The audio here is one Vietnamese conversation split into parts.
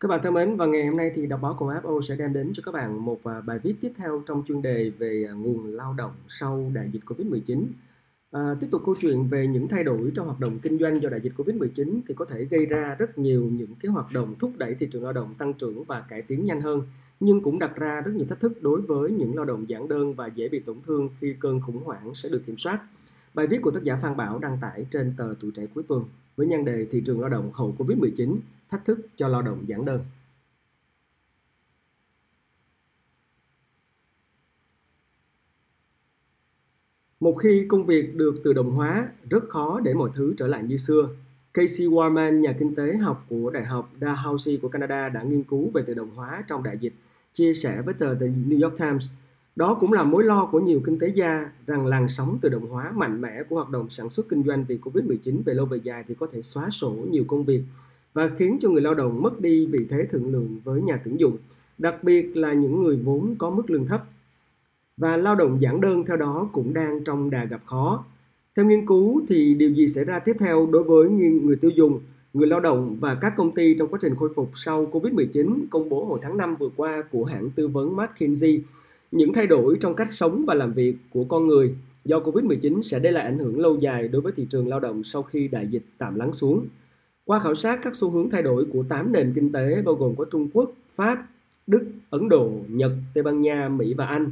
Các bạn thân mến, và ngày hôm nay thì đọc báo cùng FO sẽ đem đến cho các bạn một à, bài viết tiếp theo trong chuyên đề về à, nguồn lao động sau đại dịch Covid-19. À, tiếp tục câu chuyện về những thay đổi trong hoạt động kinh doanh do đại dịch Covid-19 thì có thể gây ra rất nhiều những cái hoạt động thúc đẩy thị trường lao động tăng trưởng và cải tiến nhanh hơn, nhưng cũng đặt ra rất nhiều thách thức đối với những lao động giản đơn và dễ bị tổn thương khi cơn khủng hoảng sẽ được kiểm soát. Bài viết của tác giả Phan Bảo đăng tải trên tờ Tuổi Trẻ cuối tuần với nhan đề Thị trường lao động hậu Covid-19, thách thức cho lao động giản đơn. Một khi công việc được tự động hóa, rất khó để mọi thứ trở lại như xưa. Casey Warman, nhà kinh tế học của Đại học Dalhousie của Canada đã nghiên cứu về tự động hóa trong đại dịch, chia sẻ với tờ The New York Times. Đó cũng là mối lo của nhiều kinh tế gia rằng làn sóng tự động hóa mạnh mẽ của hoạt động sản xuất kinh doanh vì Covid-19 về lâu về dài thì có thể xóa sổ nhiều công việc và khiến cho người lao động mất đi vị thế thượng lượng với nhà tuyển dụng, đặc biệt là những người vốn có mức lương thấp. Và lao động giản đơn theo đó cũng đang trong đà gặp khó. Theo nghiên cứu thì điều gì xảy ra tiếp theo đối với người tiêu dùng, người lao động và các công ty trong quá trình khôi phục sau Covid-19 công bố hồi tháng 5 vừa qua của hãng tư vấn McKinsey những thay đổi trong cách sống và làm việc của con người do Covid-19 sẽ để lại ảnh hưởng lâu dài đối với thị trường lao động sau khi đại dịch tạm lắng xuống. Qua khảo sát các xu hướng thay đổi của 8 nền kinh tế bao gồm có Trung Quốc, Pháp, Đức, Ấn Độ, Nhật, Tây Ban Nha, Mỹ và Anh,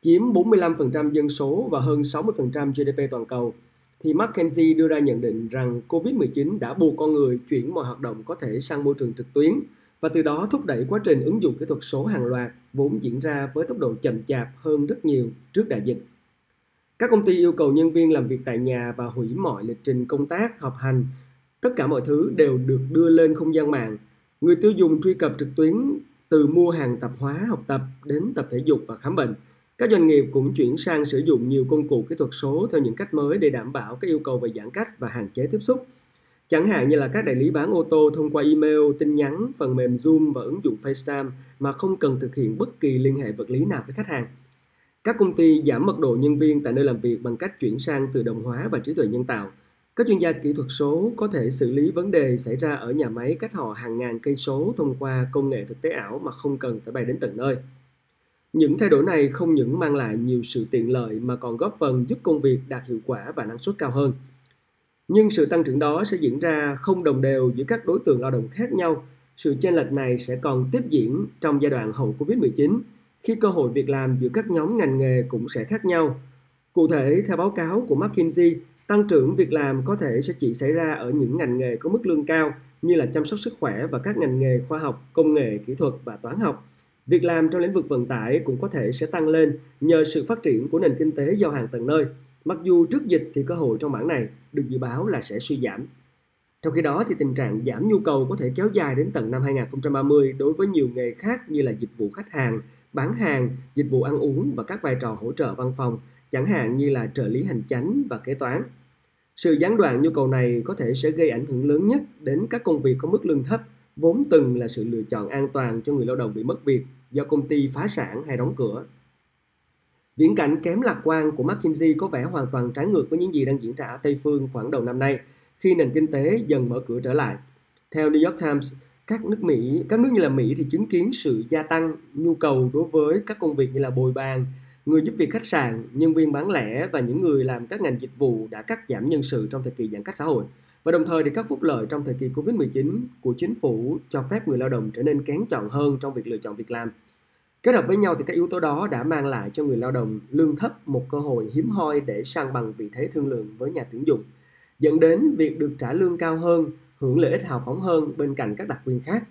chiếm 45% dân số và hơn 60% GDP toàn cầu, thì McKinsey đưa ra nhận định rằng COVID-19 đã buộc con người chuyển mọi hoạt động có thể sang môi trường trực tuyến và từ đó thúc đẩy quá trình ứng dụng kỹ thuật số hàng loạt vốn diễn ra với tốc độ chậm chạp hơn rất nhiều trước đại dịch. Các công ty yêu cầu nhân viên làm việc tại nhà và hủy mọi lịch trình công tác, học hành. Tất cả mọi thứ đều được đưa lên không gian mạng. Người tiêu dùng truy cập trực tuyến từ mua hàng tạp hóa học tập đến tập thể dục và khám bệnh. Các doanh nghiệp cũng chuyển sang sử dụng nhiều công cụ kỹ thuật số theo những cách mới để đảm bảo các yêu cầu về giãn cách và hạn chế tiếp xúc. Chẳng hạn như là các đại lý bán ô tô thông qua email, tin nhắn, phần mềm Zoom và ứng dụng FaceTime mà không cần thực hiện bất kỳ liên hệ vật lý nào với khách hàng. Các công ty giảm mật độ nhân viên tại nơi làm việc bằng cách chuyển sang tự động hóa và trí tuệ nhân tạo. Các chuyên gia kỹ thuật số có thể xử lý vấn đề xảy ra ở nhà máy cách họ hàng ngàn cây số thông qua công nghệ thực tế ảo mà không cần phải bay đến tận nơi. Những thay đổi này không những mang lại nhiều sự tiện lợi mà còn góp phần giúp công việc đạt hiệu quả và năng suất cao hơn. Nhưng sự tăng trưởng đó sẽ diễn ra không đồng đều giữa các đối tượng lao động khác nhau. Sự chênh lệch này sẽ còn tiếp diễn trong giai đoạn hậu Covid-19 khi cơ hội việc làm giữa các nhóm ngành nghề cũng sẽ khác nhau. Cụ thể, theo báo cáo của McKinsey, tăng trưởng việc làm có thể sẽ chỉ xảy ra ở những ngành nghề có mức lương cao như là chăm sóc sức khỏe và các ngành nghề khoa học, công nghệ, kỹ thuật và toán học. Việc làm trong lĩnh vực vận tải cũng có thể sẽ tăng lên nhờ sự phát triển của nền kinh tế giao hàng tận nơi. Mặc dù trước dịch thì cơ hội trong mảng này được dự báo là sẽ suy giảm. Trong khi đó thì tình trạng giảm nhu cầu có thể kéo dài đến tận năm 2030 đối với nhiều nghề khác như là dịch vụ khách hàng, bán hàng, dịch vụ ăn uống và các vai trò hỗ trợ văn phòng, chẳng hạn như là trợ lý hành chánh và kế toán. Sự gián đoạn nhu cầu này có thể sẽ gây ảnh hưởng lớn nhất đến các công việc có mức lương thấp, vốn từng là sự lựa chọn an toàn cho người lao động bị mất việc do công ty phá sản hay đóng cửa. Viễn cảnh kém lạc quan của McKinsey có vẻ hoàn toàn trái ngược với những gì đang diễn ra ở Tây Phương khoảng đầu năm nay, khi nền kinh tế dần mở cửa trở lại. Theo New York Times, các nước Mỹ, các nước như là Mỹ thì chứng kiến sự gia tăng nhu cầu đối với các công việc như là bồi bàn, người giúp việc khách sạn, nhân viên bán lẻ và những người làm các ngành dịch vụ đã cắt giảm nhân sự trong thời kỳ giãn cách xã hội. Và đồng thời thì các phúc lợi trong thời kỳ Covid-19 của chính phủ cho phép người lao động trở nên kén chọn hơn trong việc lựa chọn việc làm. Kết hợp với nhau thì các yếu tố đó đã mang lại cho người lao động lương thấp một cơ hội hiếm hoi để sang bằng vị thế thương lượng với nhà tuyển dụng, dẫn đến việc được trả lương cao hơn, hưởng lợi ích hào phóng hơn bên cạnh các đặc quyền khác.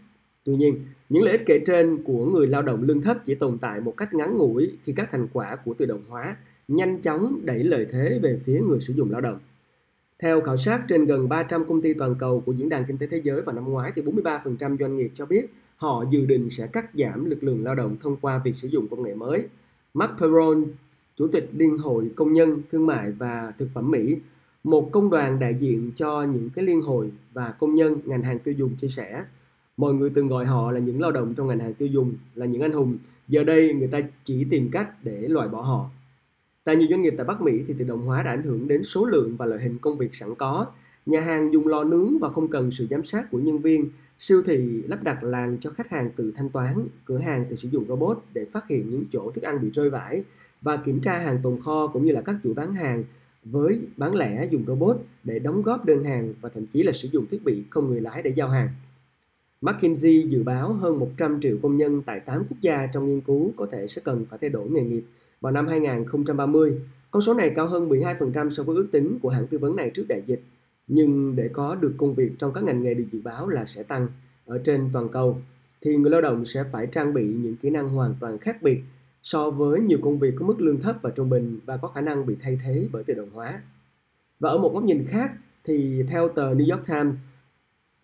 Tuy nhiên, những lợi ích kể trên của người lao động lương thấp chỉ tồn tại một cách ngắn ngủi khi các thành quả của tự động hóa nhanh chóng đẩy lợi thế về phía người sử dụng lao động. Theo khảo sát trên gần 300 công ty toàn cầu của Diễn đàn Kinh tế Thế giới vào năm ngoái thì 43% doanh nghiệp cho biết họ dự định sẽ cắt giảm lực lượng lao động thông qua việc sử dụng công nghệ mới. Mark Perron, Chủ tịch Liên hội Công nhân, Thương mại và Thực phẩm Mỹ, một công đoàn đại diện cho những cái liên hội và công nhân ngành hàng tiêu dùng chia sẻ. Mọi người từng gọi họ là những lao động trong ngành hàng tiêu dùng, là những anh hùng. Giờ đây người ta chỉ tìm cách để loại bỏ họ. Tại nhiều doanh nghiệp tại Bắc Mỹ thì tự động hóa đã ảnh hưởng đến số lượng và loại hình công việc sẵn có, Nhà hàng dùng lò nướng và không cần sự giám sát của nhân viên. Siêu thị lắp đặt làn cho khách hàng tự thanh toán. Cửa hàng thì sử dụng robot để phát hiện những chỗ thức ăn bị rơi vãi và kiểm tra hàng tồn kho cũng như là các chủ bán hàng với bán lẻ dùng robot để đóng góp đơn hàng và thậm chí là sử dụng thiết bị không người lái để giao hàng. McKinsey dự báo hơn 100 triệu công nhân tại 8 quốc gia trong nghiên cứu có thể sẽ cần phải thay đổi nghề nghiệp vào năm 2030. Con số này cao hơn 12% so với ước tính của hãng tư vấn này trước đại dịch. Nhưng để có được công việc trong các ngành nghề được dự báo là sẽ tăng ở trên toàn cầu, thì người lao động sẽ phải trang bị những kỹ năng hoàn toàn khác biệt so với nhiều công việc có mức lương thấp và trung bình và có khả năng bị thay thế bởi tự động hóa. Và ở một góc nhìn khác thì theo tờ New York Times,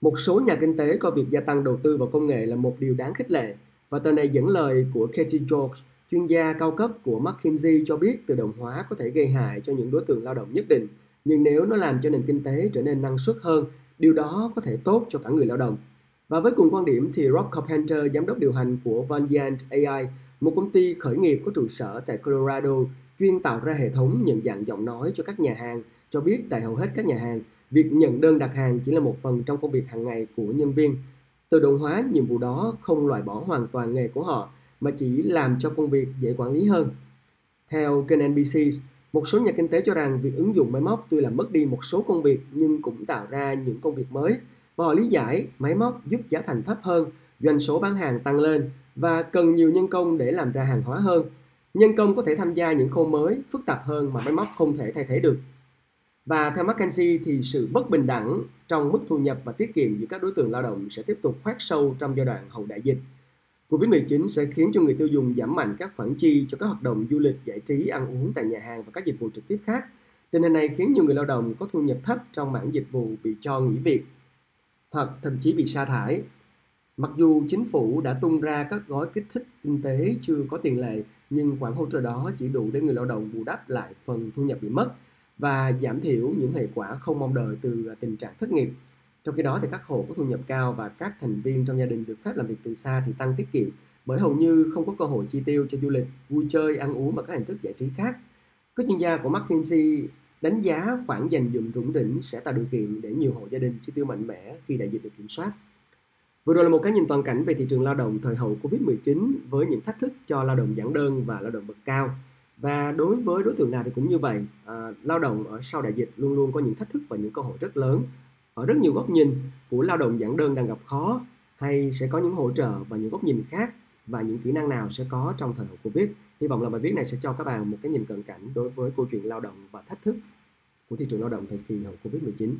một số nhà kinh tế coi việc gia tăng đầu tư vào công nghệ là một điều đáng khích lệ và tờ này dẫn lời của Katie George, chuyên gia cao cấp của McKinsey cho biết tự động hóa có thể gây hại cho những đối tượng lao động nhất định, nhưng nếu nó làm cho nền kinh tế trở nên năng suất hơn, điều đó có thể tốt cho cả người lao động. Và với cùng quan điểm thì Rob Carpenter, giám đốc điều hành của Valiant AI, một công ty khởi nghiệp có trụ sở tại Colorado chuyên tạo ra hệ thống nhận dạng giọng nói cho các nhà hàng, cho biết tại hầu hết các nhà hàng, việc nhận đơn đặt hàng chỉ là một phần trong công việc hàng ngày của nhân viên. Tự động hóa nhiệm vụ đó không loại bỏ hoàn toàn nghề của họ, mà chỉ làm cho công việc dễ quản lý hơn. Theo kênh NBC, một số nhà kinh tế cho rằng việc ứng dụng máy móc tuy làm mất đi một số công việc nhưng cũng tạo ra những công việc mới và họ lý giải máy móc giúp giá thành thấp hơn, doanh số bán hàng tăng lên và cần nhiều nhân công để làm ra hàng hóa hơn. Nhân công có thể tham gia những khâu mới, phức tạp hơn mà máy móc không thể thay thế được. Và theo McKinsey thì sự bất bình đẳng trong mức thu nhập và tiết kiệm giữa các đối tượng lao động sẽ tiếp tục khoét sâu trong giai đoạn hậu đại dịch. Covid-19 sẽ khiến cho người tiêu dùng giảm mạnh các khoản chi cho các hoạt động du lịch, giải trí, ăn uống tại nhà hàng và các dịch vụ trực tiếp khác. Tình hình này khiến nhiều người lao động có thu nhập thấp trong mảng dịch vụ bị cho nghỉ việc hoặc thậm chí bị sa thải. Mặc dù chính phủ đã tung ra các gói kích thích kinh tế chưa có tiền lệ, nhưng khoản hỗ trợ đó chỉ đủ để người lao động bù đắp lại phần thu nhập bị mất và giảm thiểu những hệ quả không mong đợi từ à, tình trạng thất nghiệp. Trong khi đó thì các hộ có thu nhập cao và các thành viên trong gia đình được phép làm việc từ xa thì tăng tiết kiệm bởi hầu như không có cơ hội chi tiêu cho du lịch, vui chơi, ăn uống và các hình thức giải trí khác. Các chuyên gia của McKinsey đánh giá khoản dành dụm rủng rỉnh sẽ tạo điều kiện để nhiều hộ gia đình chi tiêu mạnh mẽ khi đại dịch được kiểm soát. Vừa rồi là một cái nhìn toàn cảnh về thị trường lao động thời hậu Covid-19 với những thách thức cho lao động giản đơn và lao động bậc cao. Và đối với đối tượng nào thì cũng như vậy, à, lao động ở sau đại dịch luôn luôn có những thách thức và những cơ hội rất lớn. Ở rất nhiều góc nhìn của lao động giản đơn đang gặp khó hay sẽ có những hỗ trợ và những góc nhìn khác và những kỹ năng nào sẽ có trong thời hậu Covid. Hy vọng là bài viết này sẽ cho các bạn một cái nhìn cận cảnh đối với câu chuyện lao động và thách thức của thị trường lao động thời kỳ hậu Covid-19.